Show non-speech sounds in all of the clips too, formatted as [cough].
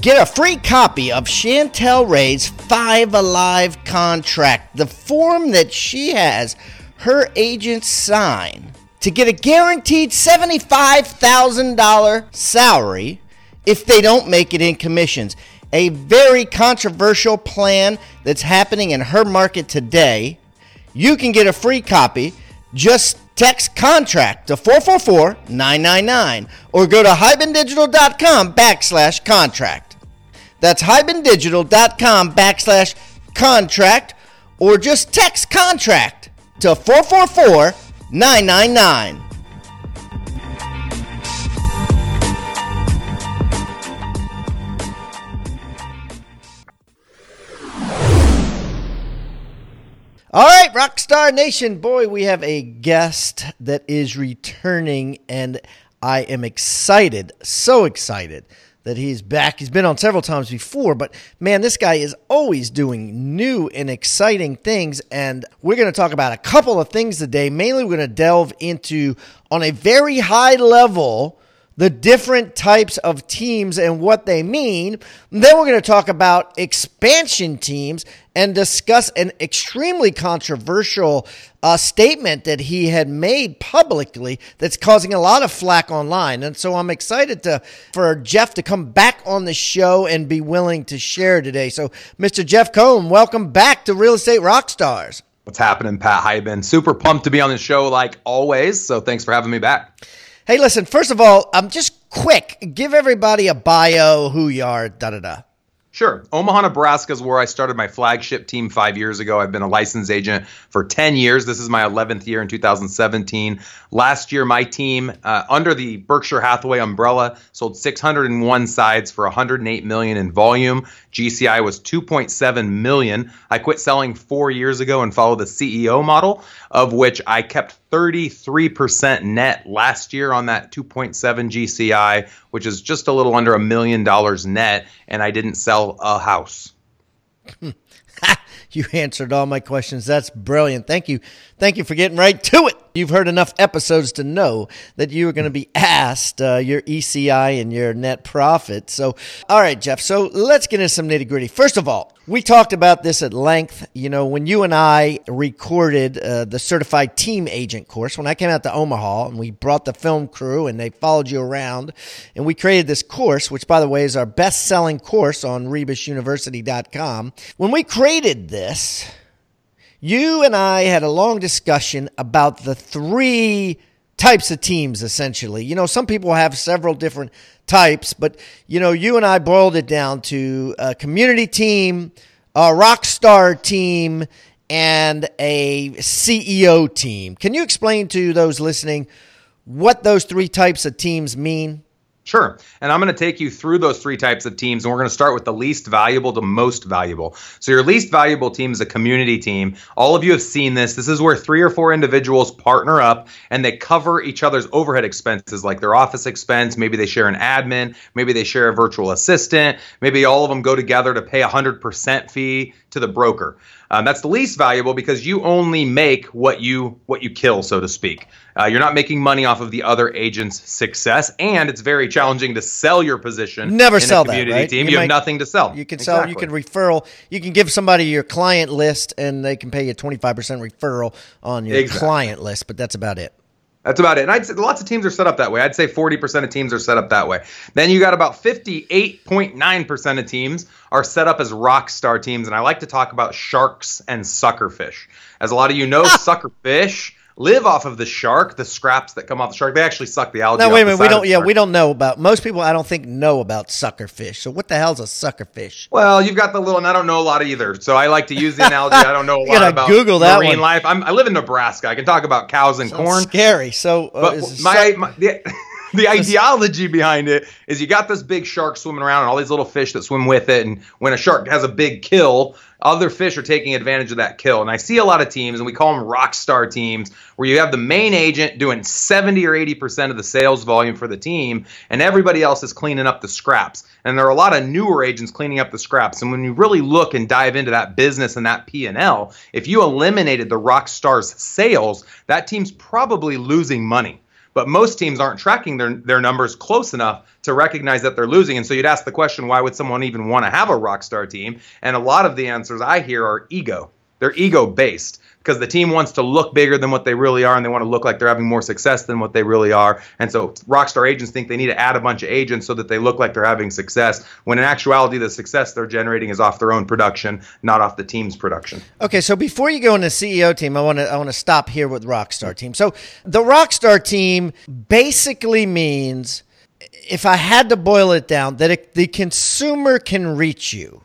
Get a free copy of Chantel Ray's Five Alive contract, the form that she has her agents sign to get a guaranteed $75,000 salary if they don't make it in commissions. A very controversial plan that's happening in her market today. You can get a free copy. Just text contract to 444 999 or go to hibandigital.com backslash contract. That's hibandigital.com backslash contract or just text contract to 444 999. All right, Rockstar Nation. Boy, we have a guest that is returning, and I am excited, so excited that he's back. He's been on several times before, but man, this guy is always doing new and exciting things. And we're going to talk about a couple of things today. Mainly, we're going to delve into, on a very high level, the different types of teams and what they mean. Then we're going to talk about expansion teams and discuss an extremely controversial uh, statement that he had made publicly that's causing a lot of flack online. And so I'm excited to for Jeff to come back on the show and be willing to share today. So, Mr. Jeff Cohn, welcome back to Real Estate Rockstars. What's happening, Pat Hiban? Super pumped to be on the show like always. So thanks for having me back. Hey, listen, first of all, I'm um, just quick. Give everybody a bio, who you are, da da da. Sure. Omaha, Nebraska is where I started my flagship team five years ago. I've been a licensed agent for 10 years. This is my 11th year in 2017. Last year, my team, uh, under the Berkshire Hathaway umbrella, sold 601 sides for 108 million in volume. GCI was 2.7 million. I quit selling four years ago and followed the CEO model, of which I kept 33% net last year on that 2.7 GCI, which is just a little under a million dollars net, and I didn't sell a house. [laughs] you answered all my questions. That's brilliant. Thank you. Thank you for getting right to it. You've heard enough episodes to know that you are going to be asked uh, your GCI and your net profit. So, all right, Jeff. So let's get into some nitty gritty. First of all, we talked about this at length. You know, when you and I recorded uh, the certified team agent course, when I came out to Omaha and we brought the film crew and they followed you around and we created this course, which by the way is our best selling course on rebusuniversity.com. When we created this, you and I had a long discussion about the three types of teams essentially. You know, some people have several different types, but you know, you and I boiled it down to a community team, a rock star team, and a CEO team. Can you explain to those listening what those three types of teams mean? Sure. And I'm going to take you through those three types of teams, and we're going to start with the least valuable to most valuable. So, your least valuable team is a community team. All of you have seen this. This is where three or four individuals partner up and they cover each other's overhead expenses, like their office expense. Maybe they share an admin, maybe they share a virtual assistant, maybe all of them go together to pay a 100% fee to the broker. Um, that's the least valuable because you only make what you what you kill, so to speak. Uh, you're not making money off of the other agent's success, and it's very challenging to sell your position. Never sell that, right? Team. You, you might, have nothing to sell. You can sell. You can referral. You can give somebody your client list, and they can pay you 25% referral on your exactly. client list, but that's about it. That's about it. And I'd say lots of teams are set up that way. I'd say 40% of teams are set up that way. Then you got about 58.9% of teams are set up as rock star teams. And I like to talk about sharks and suckerfish. As a lot of you know, [laughs] suckerfish live off of the shark, the scraps that come off the shark. They actually suck the algae. No, wait a minute. We don't. Yeah, we don't know about most people. I don't think know about suckerfish. So what the hell's a suckerfish? Well, you've got the little, and I don't know a lot either. So I like to use the analogy. I don't know a [laughs] lot about Google that marine one. life. I'm, i live in Nebraska. I can talk about cows and Sounds corn. Scary. So, uh, But is my, my the, [laughs] the ideology behind it is you got this big shark swimming around and all these little fish that swim with it. And when a shark has a big kill, other fish are taking advantage of that kill. And I see a lot of teams, and we call them rock star teams, where you have the main agent doing 70 or 80% of the sales volume for the team, and everybody else is cleaning up the scraps. And there are a lot of newer agents cleaning up the scraps. And when you really look and dive into that business and that P&L, if you eliminated the rock stars sales, that team's probably losing money but most teams aren't tracking their their numbers close enough to recognize that they're losing. And so you'd ask the question, why would someone even want to have a rock star team? And a lot of the answers I hear are ego. They're ego based because the team wants to look bigger than what they really are and they want to look like they're having more success than what they really are. And so rockstar agents think they need to add a bunch of agents so that they look like they're having success when in actuality the success they're generating is off their own production, not off the team's production. Okay, so before you go into CEO team, I want to I want to stop here with Rockstar team. So the Rockstar team basically means, if I had to boil it down, that it, the consumer can reach you.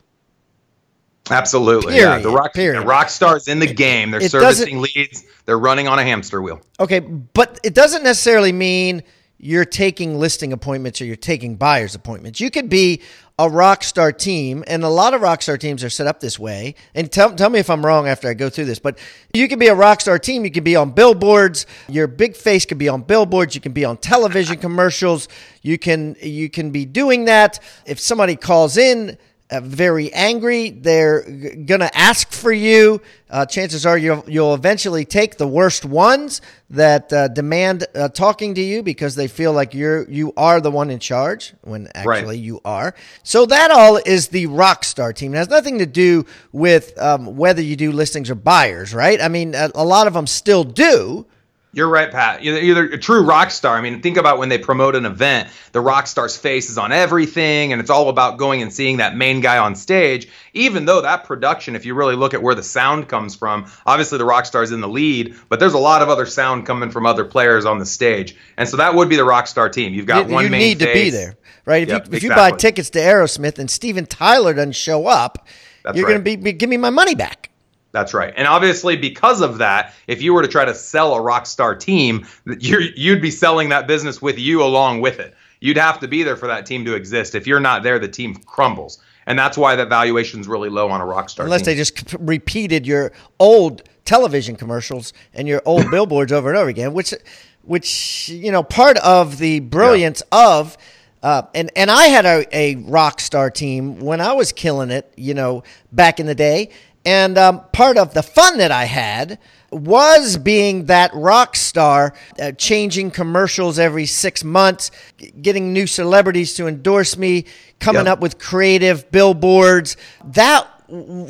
Absolutely. yeah. The rock, period. the rock stars in the game. They're it servicing leads. They're running on a hamster wheel. Okay, but it doesn't necessarily mean you're taking listing appointments or you're taking buyers appointments. You could be a rock star team, and a lot of rock star teams are set up this way. And tell, tell me if I'm wrong after I go through this, but you could be a rock star team. You could be on billboards. Your big face could be on billboards. You can be on television commercials. You can you can be doing that. If somebody calls in uh, very angry. They're g- gonna ask for you. Uh, chances are you'll you'll eventually take the worst ones that uh, demand uh, talking to you because they feel like you're you are the one in charge when actually you are. So that all is the rock star team. It has nothing to do with um, whether you do listings or buyers, right? I mean, a, a lot of them still do. You're right, Pat. You're either a true rock star. I mean, think about when they promote an event, the rock star's face is on everything, and it's all about going and seeing that main guy on stage. Even though that production, if you really look at where the sound comes from, obviously the rock star's in the lead, but there's a lot of other sound coming from other players on the stage, and so that would be the rock star team. You've got you, one you main need to be there, right? If Yep, you if you buy tickets to Aerosmith and Steven Tyler doesn't show up, That's you're right. going to be, be give me my money back. That's right. And obviously, because of that, if you were to try to sell a rock star team, you're, you'd be selling that business with you along with it. You'd have to be there for that team to exist. If you're not there, the team crumbles. And that's why that valuation's really low on a rock star Unless team. they just repeated your old television commercials and your old billboards over and over again, which, which you know, part of the brilliance of, uh, and and I had a, a rock star team when I was killing it, you know, back in the day, and um, part of the fun that I had was being that rock star, uh, changing commercials every six months, g- getting new celebrities to endorse me, coming Yep. up with creative billboards. That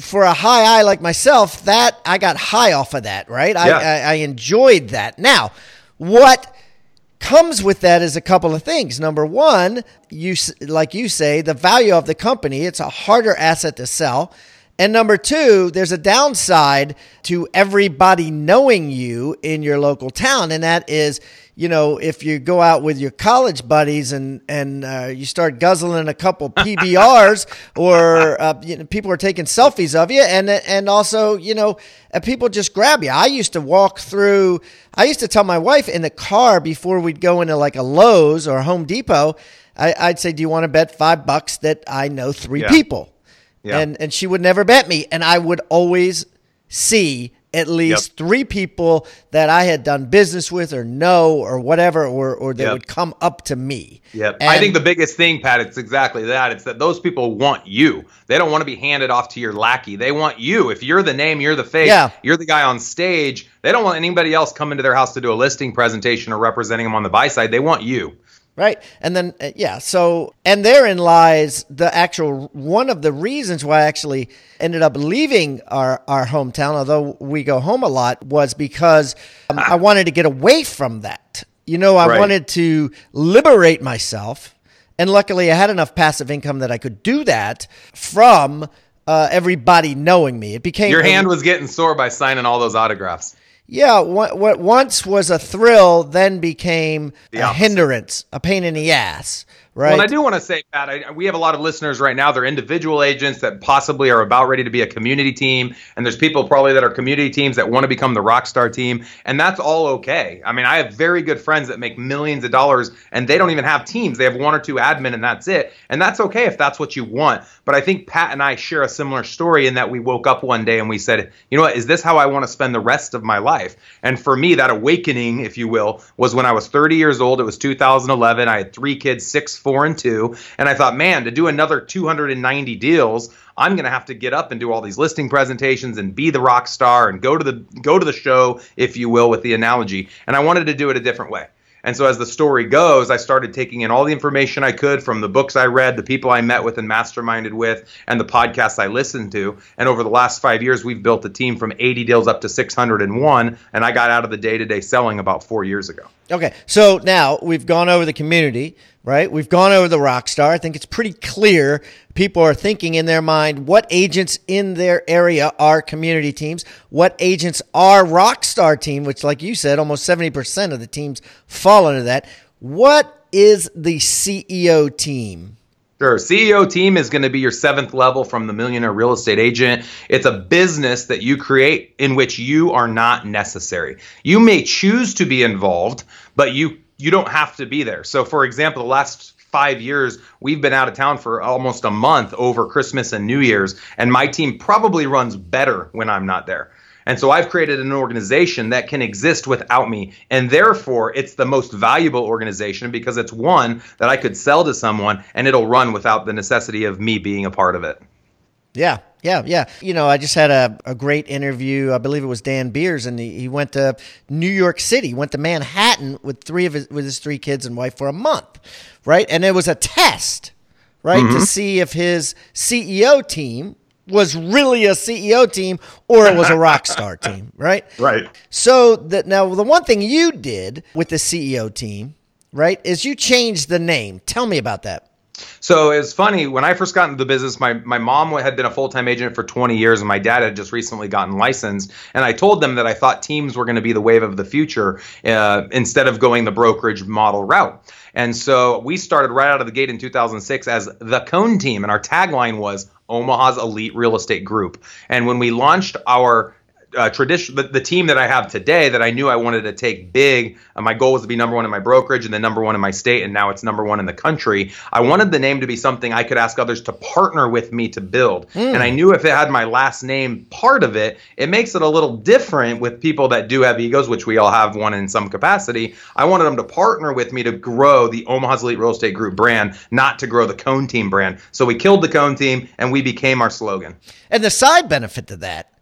for a high eye like myself, that I got high off of that, right? I, Yeah. I, I enjoyed that. Now, what comes with that is a couple of things. Number one, you like you say, the value of the company. It's a harder asset to sell. And number two, there's a downside to everybody knowing you in your local town, and that is, you know, if you go out with your college buddies and and uh, you start guzzling a couple [laughs] PBRs, or uh, you know, people are taking selfies of you, and and also, you know, uh, people just grab you. I used to walk through. I used to tell my wife in the car before we'd go into like a Lowe's or a Home Depot. I, I'd say, "Do you want to bet five bucks that I know three Yeah. people?" Yeah. And and she would never bet me, and I would always see at least three people that I had done business with or know or whatever, or or that Yep. would come up to me. Yep. And- I think the biggest thing, Pat, it's exactly that. It's that those people want you. They don't want to be handed off to your lackey. They want you. If you're the name, you're the face, Yeah. you're the guy on stage. They don't want anybody else coming to their house to do a listing presentation or representing them on the buy side. They want you. Right. And then, uh, yeah. So, and therein lies the actual one of the reasons why I actually ended up leaving our, our hometown, although we go home a lot, was because um, I wanted to get away from that. You know, I Right. wanted to liberate myself. And luckily, I had enough passive income that I could do that from uh, everybody knowing me. It became Your hand was getting sore by signing all those autographs. Yeah, what, what once was a thrill then became The a opposite. hindrance, a pain in the ass, right? Well, I do want to say, Pat, I, we have a lot of listeners right now. They're individual agents that possibly are about ready to be a community team. And there's people probably that are community teams that want to become the rock star team. And that's all okay. I mean, I have very good friends that make millions of dollars and they don't even have teams. They have one or two admin and that's it. And that's okay if that's what you want. But I think Pat and I share a similar story in that we woke up one day and we said, you know what, is this how I want to spend the rest of my life? And for me, that awakening, if you will, was when I was 30 years old. It was 2011. I had three kids, six, four, and two. And I thought, man, to do another 290 deals, I'm going to have to get up and do all these listing presentations and be the rock star and go to the go to the show, if you will, with the analogy. And I wanted to do it a different way. And so as the story goes, I started taking in all the information I could from the books I read, the people I met with and masterminded with, and the podcasts I listened to. And over the last five years, we've built a team from 80 deals up to 601. And I got out of the day to day selling about four years ago. Okay, so now we've gone over the community, right? We've gone over the rock star. I think it's pretty clear people are thinking in their mind what agents in their area are community teams, what agents are rock star team, which, like you said, almost 70% of the teams fall into that. What is the CEO team? Sure. CEO team is going to be your seventh level from the millionaire real estate agent. It's a business that you create in which you are not necessary. You may choose to be involved, but you you don't have to be there. So for example, the last five years, we've been out of town for almost a month over Christmas and New Year's, and my team probably runs better when I'm not there. And so I've created an organization that can exist without me. And therefore, it's the most valuable organization because it's one that I could sell to someone and it'll run without the necessity of me being a part of it. Yeah, yeah, yeah. You know, I just had a, a great interview. I believe it was Dan Beers, and he, he went to New York City, went to Manhattan with three of his with his three kids and wife for a month, right? And it was a test, right, to mm-hmm. see if his CEO team was really a CEO team or it was a rock star [laughs] team, right? Right. So that now the one thing you did with the CEO team, right, is you changed the name. Tell me about that. So it's funny when I first got into the business. My my mom had been a full time agent for 20 years, and my dad had just recently gotten licensed. And I told them that I thought teams were going to be the wave of the future uh, instead of going the brokerage model route. And so we started right out of the gate in 2006 as the Cohn Team, and our tagline was Omaha's elite real estate group. And when we launched our uh, tradition, the, the team that I have today that I knew I wanted to take big. Uh, my goal was to be number one in my brokerage and then number one in my state, and now it's number one in the country. I wanted the name to be something I could ask others to partner with me to build. And I knew if it had my last name part of it, it makes it a little different with people that do have egos, which we all have one in some capacity. I wanted them to partner with me to grow the Omaha's Elite Real Estate Group brand, not to grow the Cohn Team brand. So we killed the Cohn Team and we became our slogan. And the side benefit to that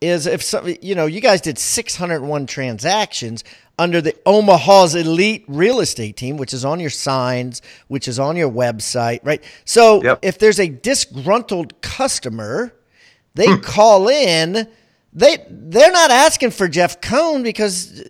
is if some, you know, you guys did 601 transactions under the Omaha's elite real estate team, which is on your signs, which is on your website, right? So Yep. if there's a disgruntled customer, they Hmm. call in. They they're not asking for Jeff Cohn because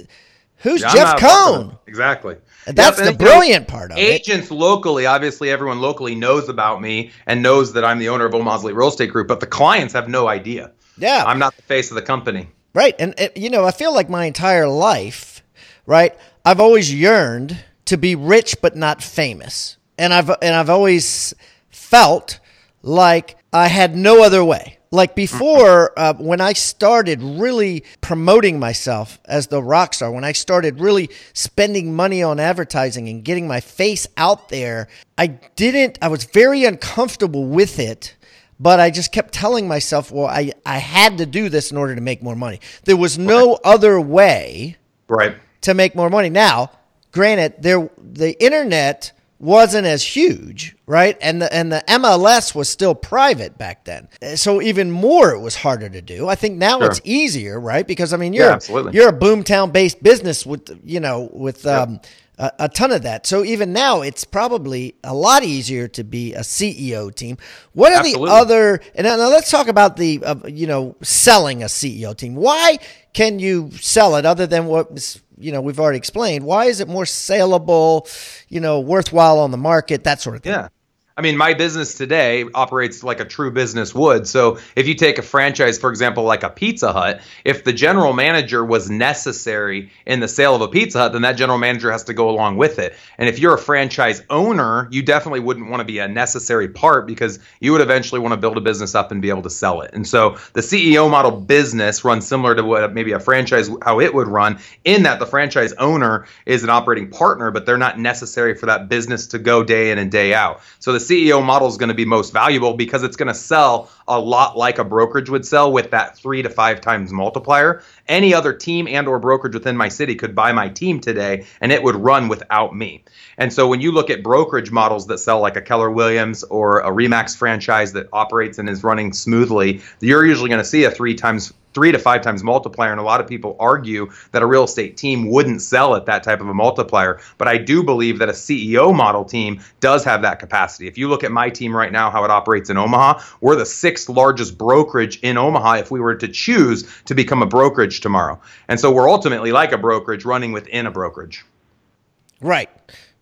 who's I'm Jeff not a part of Cohn? Exactly. That's Yep, the and, you know, brilliant part of it. Agents locally, obviously, everyone locally knows about me and knows that I'm the owner of Omaha's Elite Real Estate Group, but the clients have no idea. Yeah. I'm not the face of the company. Right. And, you know, I feel like my entire life, right, I've always yearned to be rich but not famous. And I've and I've always felt like I had no other way. Like before, uh, when I started really promoting myself as the rock star, when I started really spending money on advertising and getting my face out there, I didn't, I was very uncomfortable with it but I just kept telling myself, well, I, I had to do this in order to make more money. There was no other way Right. to make more money. Now, granted, there the internet wasn't as huge, right? And the and the MLS was still private back then. So even more it was harder to do. I think now Sure. it's easier, right? Because I mean, you're Yeah, absolutely. you're a boomtown based business with you know with um a, a, ton of that. So even now, it's probably a lot easier to be a CEO team. What are Absolutely. the other? And now let's talk about the uh, you know selling a CEO team. Why can you sell it other than what you know we've already explained? Why is it more saleable? You know, worthwhile on the market, that sort of thing. Yeah. I mean, my business today operates like a true business would. So if you take a franchise, for example, like a Pizza Hut, if the general manager was necessary in the sale of a Pizza Hut, then that general manager has to go along with it. And if you're a franchise owner, you definitely wouldn't want to be a necessary part because you would eventually want to build a business up and be able to sell it. And so the CEO model business runs similar to what maybe a franchise, how it would run, in that the franchise owner is an operating partner, but they're not necessary for that business to go day in and day out. So the CEO model is going to be most valuable because it's going to sell a lot like a brokerage would sell with that three to five times multiplier. Any other team and or brokerage within my city could buy my team today and it would run without me. And so when you look at brokerage models that sell like a Keller Williams or a Remax franchise that operates and is running smoothly, you're usually going to see a three times three to five times multiplier. And a lot of people argue that a real estate team wouldn't sell at that type of a multiplier. But I do believe that a CEO model team does have that capacity. If you look at my team right now, how it operates in Omaha, we're the sixth largest brokerage in Omaha if we were to choose to become a brokerage tomorrow. And so we're ultimately like a brokerage running within a brokerage. Right.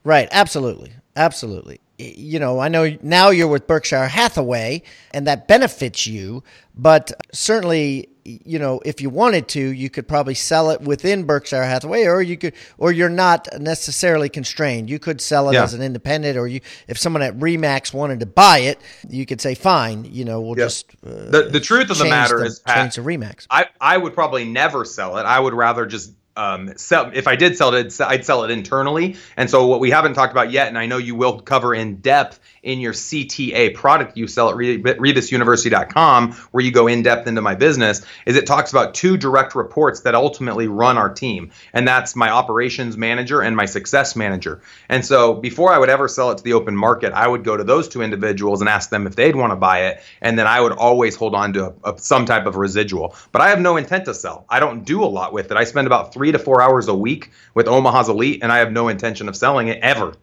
Right. Absolutely. Absolutely you know, I know now you're with Berkshire Hathaway and that benefits you, but certainly, you know, if you wanted to, you could probably sell it within Berkshire Hathaway or you could or you're not necessarily constrained. You could sell it yeah. as an independent or you if someone at Remax wanted to buy it, you could say fine, you know, we'll just uh, The the truth of the matter the, is Pat, change the Remax. I I would probably never sell it. I would rather just um, sell, if I did sell it, I'd sell it internally. And so what we haven't talked about yet, and I know you will cover in depth, in your CTA product you sell at rebusuniversity.com, where you go in depth into my business, is it talks about two direct reports that ultimately run our team. And that's my operations manager and my success manager. And so before I would ever sell it to the open market, I would go to those two individuals and ask them if they'd want to buy it. And then I would always hold on to a, a, some type of residual. But I have no intent to sell. I don't do a lot with it. I spend about three to four hours a week with Omaha's Elite, and I have no intention of selling it ever.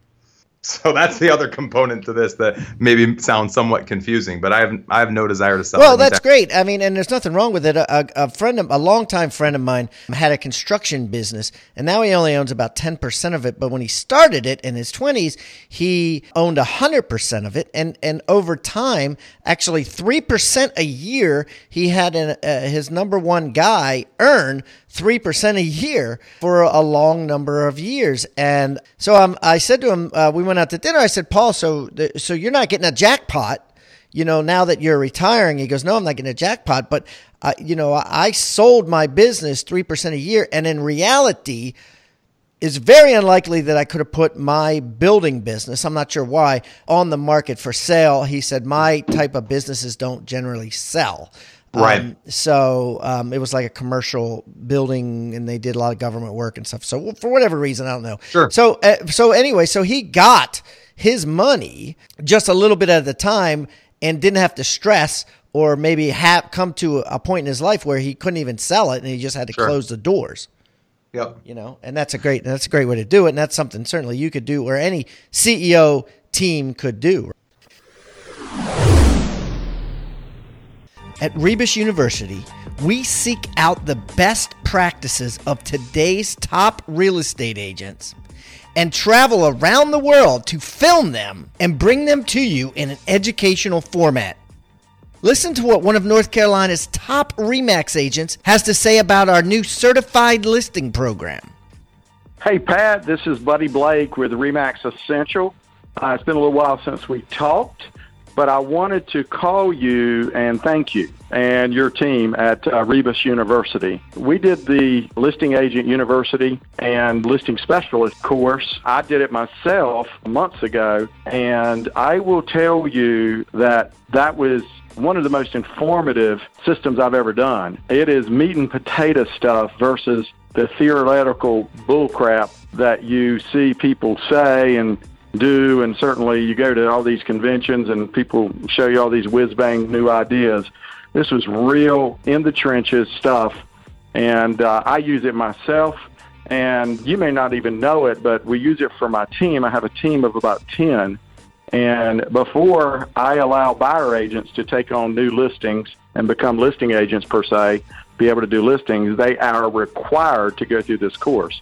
[laughs] So that's the other component to this that maybe sounds somewhat confusing, but I have I have no desire to sell. Well, that's great. I mean, and there's nothing wrong with it. A, a friend, of, a longtime friend of mine, had a construction business, and now he only owns about ten percent of it. But when he started it in his twenties, he owned hundred percent of it, and and over time, actually three percent a year, he had an, uh, his number one guy earn 3% a year for a long number of years. And so um, I said to him, uh, we went out to dinner. I said, Paul, so, so you're not getting a jackpot, you know, now that you're retiring. He goes, no, I'm not getting a jackpot. But, uh, you know, I sold my business 3% a year. And in reality, it's very unlikely that I could have put my building business, I'm not sure why, on the market for sale. He said, my type of businesses don't generally sell. Right. Um, so um, it was like a commercial building, and they did a lot of government work and stuff. So for whatever reason, I don't know. Sure. So uh, so anyway, so he got his money just a little bit at a time, and didn't have to stress or maybe have come to a point in his life where he couldn't even sell it, and he just had to sure. close the doors. Yep. You know, and that's a great that's a great way to do it, and that's something certainly you could do, or any CEO team could do. At Rebus University, we seek out the best practices of today's top real estate agents and travel around the world to film them and bring them to you in an educational format. Listen to what one of North Carolina's top REMAX agents has to say about our new certified listing program. Hey, Pat, this is Buddy Blake with REMAX Essential. Uh, it's been a little while since we talked but I wanted to call you and thank you and your team at uh, Rebus University. We did the listing agent university and listing specialist course. I did it myself months ago, and I will tell you that that was one of the most informative systems I've ever done. It is meat and potato stuff versus the theoretical bullcrap that you see people say and do, and certainly you go to all these conventions and people show you all these whiz bang new ideas. This was real in the trenches stuff, and uh, I use it myself. and you may not even know it, but we use it for my team. I have a team of about 10. And before I allow buyer agents to take on new listings and become listing agents per se, be able to do listings, they are required to go through this course.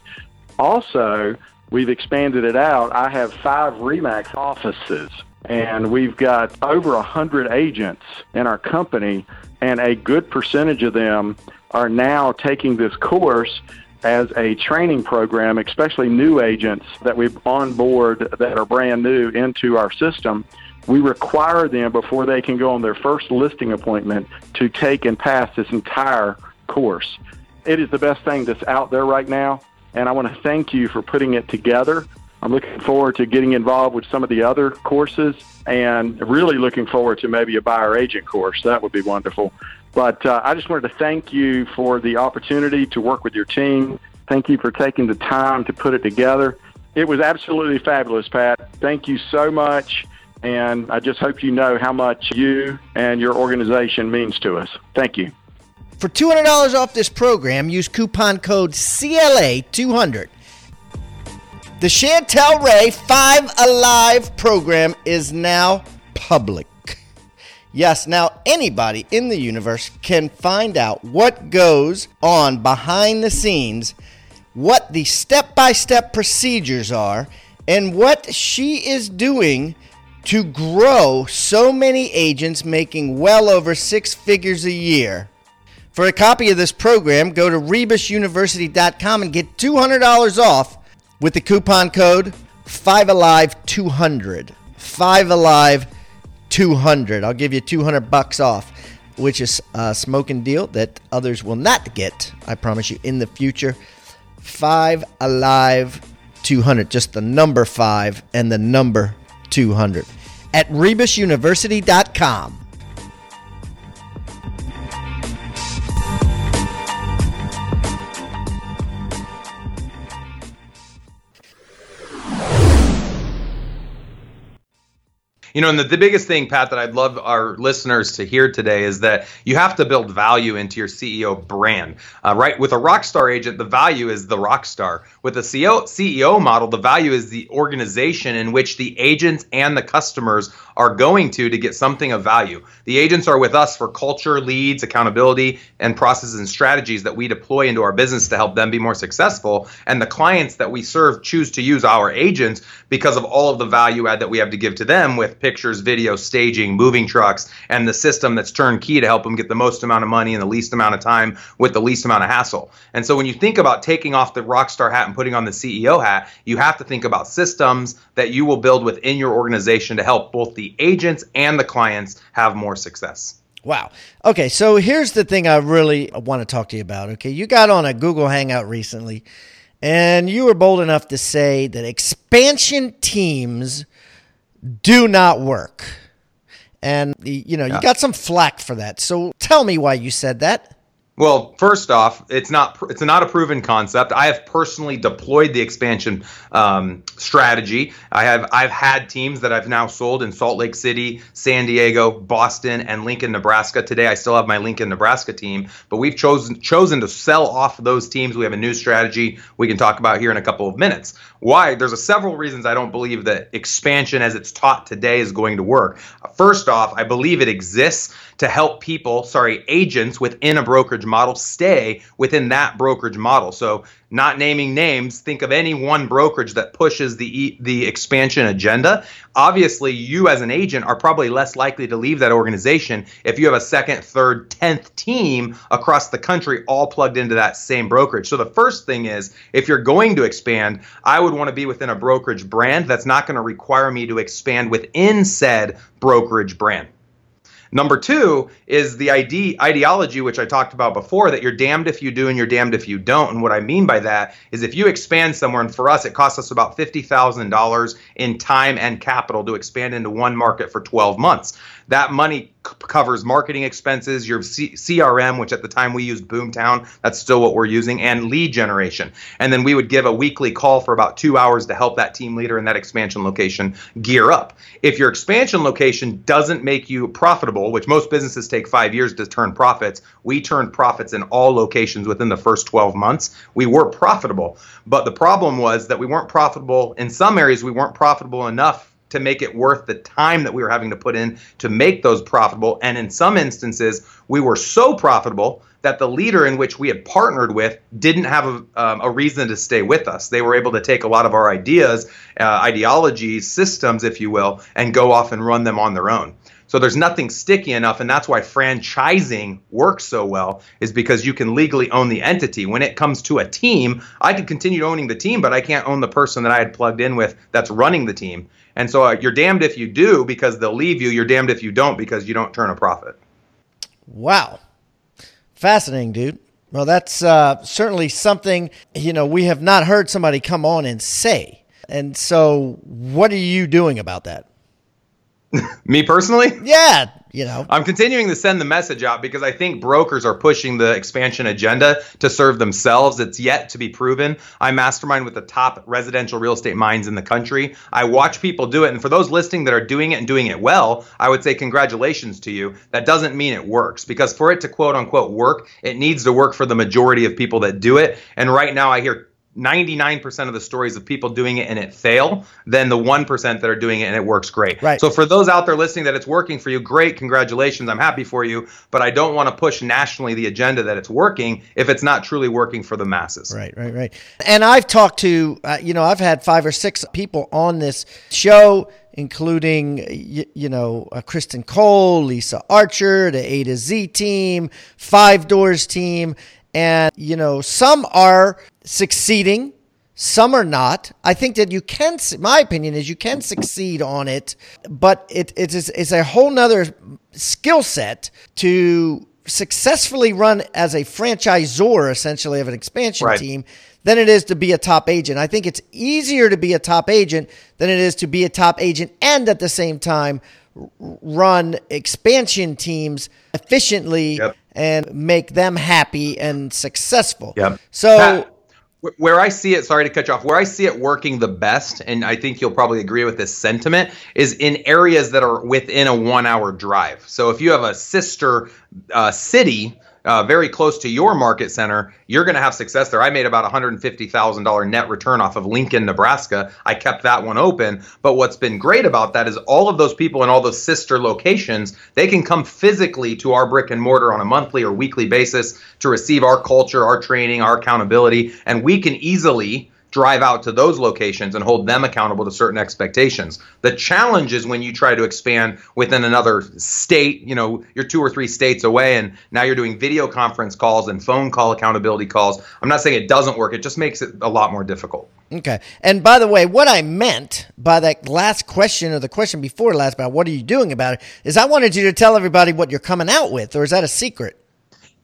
Also, we've expanded it out. I have five REMAX offices, and we've got over a 100 agents in our company, and a good percentage of them are now taking this course as a training program, especially new agents that we've onboard that are brand new into our system. We require them before they can go on their first listing appointment to take and pass this entire course. It is the best thing that's out there right now, and I want to thank you for putting it together. I'm looking forward to getting involved with some of the other courses and really looking forward to maybe a buyer agent course. That would be wonderful. But uh, I just wanted to thank you for the opportunity to work with your team. Thank you for taking the time to put it together. It was absolutely fabulous, Pat. Thank you so much. And I just hope you know how much you and your organization means to us. Thank you. For $200 off this program, use coupon code CLA200. The Chantel Ray 5 Alive program is now public. Yes, now anybody in the universe can find out what goes on behind the scenes, what the step by step procedures are, and what she is doing to grow so many agents making well over six figures a year. For a copy of this program, go to rebusuniversity.com and get $200 off with the coupon code 5alive200. 5alive200. I'll give you 200 bucks off, which is a smoking deal that others will not get, I promise you, in the future. 5 Alive 200, just the number 5 and the number 200 at rebusuniversity.com. You know, and the, the biggest thing, Pat, that I'd love our listeners to hear today is that you have to build value into your CEO brand, uh, right? With a rock star agent, the value is the rock star. With a CEO, CEO model, the value is the organization in which the agents and the customers are going to to get something of value. The agents are with us for culture, leads, accountability, and processes and strategies that we deploy into our business to help them be more successful. And the clients that we serve choose to use our agents because of all of the value add that we have to give to them with pictures, video, staging, moving trucks, and the system that's turnkey to help them get the most amount of money in the least amount of time with the least amount of hassle. And so when you think about taking off the rockstar hat and putting on the CEO hat, you have to think about systems that you will build within your organization to help both the agents and the clients have more success. Wow. Okay, so here's the thing I really want to talk to you about. Okay, you got on a Google Hangout recently, and you were bold enough to say that expansion teams do not work. And you know, yeah. you got some flack for that. So tell me why you said that. Well, first off, it's not it's not a proven concept. I have personally deployed the expansion um, strategy. I have I've had teams that I've now sold in Salt Lake City, San Diego, Boston, and Lincoln, Nebraska. Today, I still have my Lincoln, Nebraska team, but we've chosen chosen to sell off those teams. We have a new strategy we can talk about here in a couple of minutes. Why? There's a several reasons I don't believe that expansion, as it's taught today, is going to work. First off, I believe it exists to help people, sorry, agents within a brokerage model stay within that brokerage model. So, not naming names, think of any one brokerage that pushes the the expansion agenda. Obviously, you as an agent are probably less likely to leave that organization if you have a second, third, tenth team across the country all plugged into that same brokerage. So the first thing is, if you're going to expand, I would want to be within a brokerage brand that's not going to require me to expand within said brokerage brand. Number two is the ide- ideology, which I talked about before, that you're damned if you do and you're damned if you don't. And what I mean by that is if you expand somewhere, and for us, it costs us about $50,000 in time and capital to expand into one market for 12 months. That money c- covers marketing expenses, your C- CRM, which at the time we used Boomtown, that's still what we're using, and lead generation. And then we would give a weekly call for about two hours to help that team leader in that expansion location gear up. If your expansion location doesn't make you profitable, profitable, which most businesses take five years to turn profits, we turned profits in all locations within the first 12 months. We were profitable. But the problem was that we weren't profitable in some areas, we weren't profitable enough to make it worth the time that we were having to put in to make those profitable. And in some instances, we were so profitable that the leader in which we had partnered with didn't have a, um, a reason to stay with us. They were able to take a lot of our ideas, uh, ideologies, systems, if you will, and go off and run them on their own. So there's nothing sticky enough, and that's why franchising works so well, is because you can legally own the entity. When it comes to a team, I could continue owning the team, but I can't own the person that I had plugged in with that's running the team. And so uh, you're damned if you do because they'll leave you. You're damned if you don't because you don't turn a profit. Wow. Fascinating, dude. Well, that's uh, certainly something, you know, we have not heard somebody come on and say. And so, what are you doing about that? [laughs] Me personally? Yeah, you know. I'm continuing to send the message out because I think brokers are pushing the expansion agenda to serve themselves. It's yet to be proven. I mastermind with the top residential real estate minds in the country. I watch people do it. And for those listening that are doing it and doing it well, I would say congratulations to you. That doesn't mean it works because for it to quote unquote work, it needs to work for the majority of people that do it. And right now I hear 99% of the stories of people doing it and it fail than the 1% that are doing it and it works great. Right. So for those out there listening that it's working for you, great, congratulations. I'm happy for you, but I don't want to push nationally the agenda that it's working if it's not truly working for the masses. Right, right, right. And I've talked to, uh, you know, I've had five or six people on this show including you, you know uh, Kristen Cole, Lisa Archer, the A to Z team, Five Doors team, and, you know, some are succeeding, some are not. I think that you can, my opinion is you can succeed on it, but it, it is, it's a whole nother skill set to successfully run as a franchisor, essentially, of an expansion right. team than it is to be a top agent. I think it's easier to be a top agent than it is to be a top agent and at the same time run expansion teams efficiently yep and make them happy and successful. Yeah. So Pat, where I see it, sorry to cut you off, where I see it working the best, and I think you'll probably agree with this sentiment, is in areas that are within a one hour drive. So if you have a sister uh, city uh, very close to your market center, you're going to have success there. I made about $150,000 net return off of Lincoln, Nebraska. I kept that one open. But what's been great about that is all of those people in all those sister locations, they can come physically to our brick and mortar on a monthly or weekly basis to receive our culture, our training, our accountability, and we can easily drive out to those locations and hold them accountable to certain expectations. The challenge is when you try to expand within another state, you know, you're two or three states away and now you're doing video conference calls and phone call accountability calls. I'm not saying it doesn't work, it just makes it a lot more difficult. Okay. And by the way, what I meant by that last question or the question before last about what are you doing about it is I wanted you to tell everybody what you're coming out with, or is that a secret?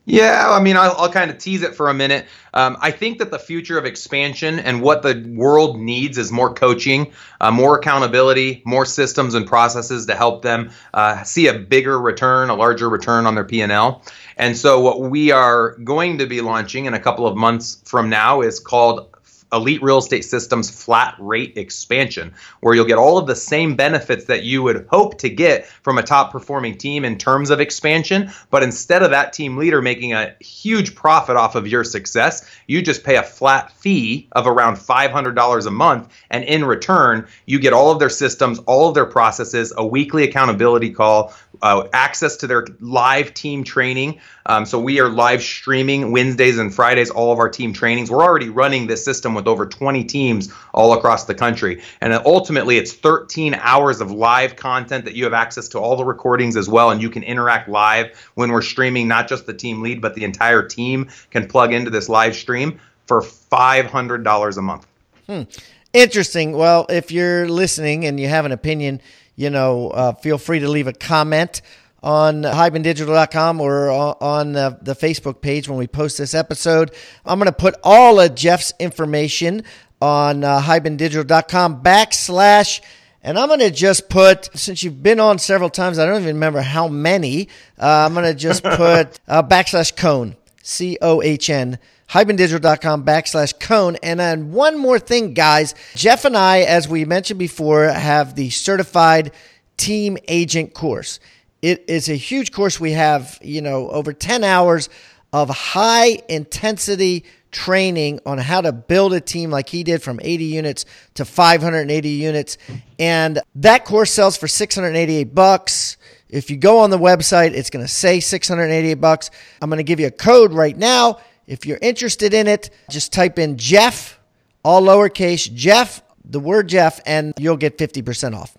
Yeah, I mean, I'll, I'll, kind of tease it for a minute. Um, I think that the future of expansion and what the world needs is more coaching, uh, more accountability, more systems and processes to help them uh, see a bigger return, a larger return on their P&L. And so, what we are going to be launching in a couple of months from now is called Elite Real Estate Systems flat rate expansion, where you'll get all of the same benefits that you would hope to get from a top performing team in terms of expansion. But instead of that team leader making a huge profit off of your success, you just pay a flat fee of around $500 a month. And in return, you get all of their systems, all of their processes, a weekly accountability call, uh, access to their live team training. Um, so we are live streaming Wednesdays and Fridays all of our team trainings. We're already running this system with over 20 teams all across the country. And ultimately, it's 13 hours of live content that you have access to all the recordings as well. And you can interact live when we're streaming, not just the team lead, but the entire team can plug into this live stream for $500 a month. Hmm. Interesting. Well, if you're listening and you have an opinion, you know, uh, feel free to leave a comment on hibandigital.com or on the, the Facebook page when we post this episode. I'm going to put all of Jeff's information on uh, hibandigital.com backslash and I'm going to just put, since you've been on several times, I don't even remember how many, uh, I'm going to just [laughs] put uh, backslash cohn, C O H N, hibandigital.com backslash cohn. And then one more thing, guys. Jeff and I, as we mentioned before, have the certified team agent course. It is a huge course. We have, you know, over 10 hours of high intensity training on how to build a team like he did from 80 units to 580 units. And that course sells for 688 bucks. If you go on the website, it's going to say 688 bucks. I'm going to give you a code right now. If you're interested in it, just type in Jeff, all lowercase, Jeff, the word Jeff, and you'll get 50% off.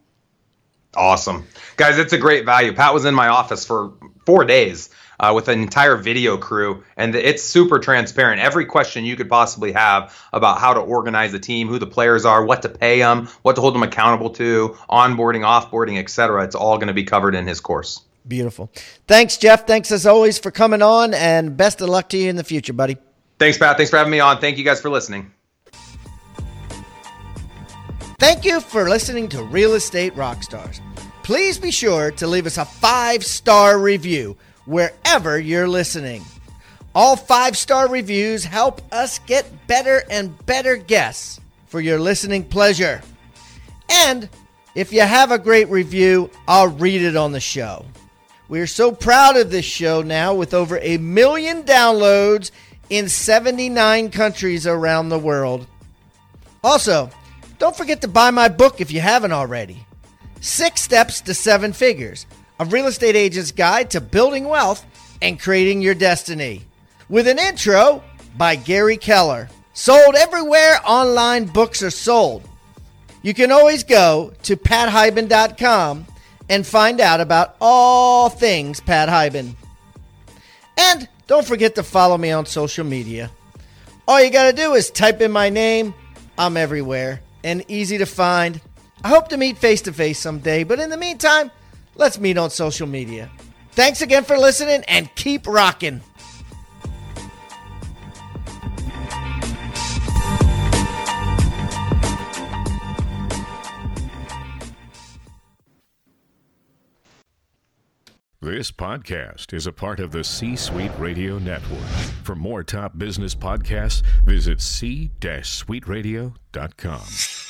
Awesome. Guys, it's a great value. Pat was in my office for four days uh, with an entire video crew, and it's super transparent. Every question you could possibly have about how to organize a team, who the players are, what to pay them, what to hold them accountable to, onboarding, offboarding, etc. It's all going to be covered in his course. Beautiful. Thanks, Jeff. Thanks as always for coming on, and best of luck to you in the future, buddy. Thanks, Pat. Thanks for having me on. Thank you guys for listening. Thank you for listening to Real Estate Rockstars. Please be sure to leave us a five star review wherever you're listening. All five star reviews help us get better and better guests for your listening pleasure. And if you have a great review, I'll read it on the show. We are so proud of this show now with over a million downloads in 79 countries around the world. Also, don't forget to buy my book if you haven't already Six Steps to Seven Figures, a real estate agent's guide to building wealth and creating your destiny. With an intro by Gary Keller. Sold everywhere online books are sold. You can always go to pathiban.com and find out about all things Pat Hiban. And don't forget to follow me on social media. All you got to do is type in my name. I'm everywhere and easy to find. I hope to meet face to face someday, but in the meantime, let's meet on social media. Thanks again for listening and keep rocking. This podcast is a part of the C Suite Radio Network. For more top business podcasts, visit c-suiteradio.com.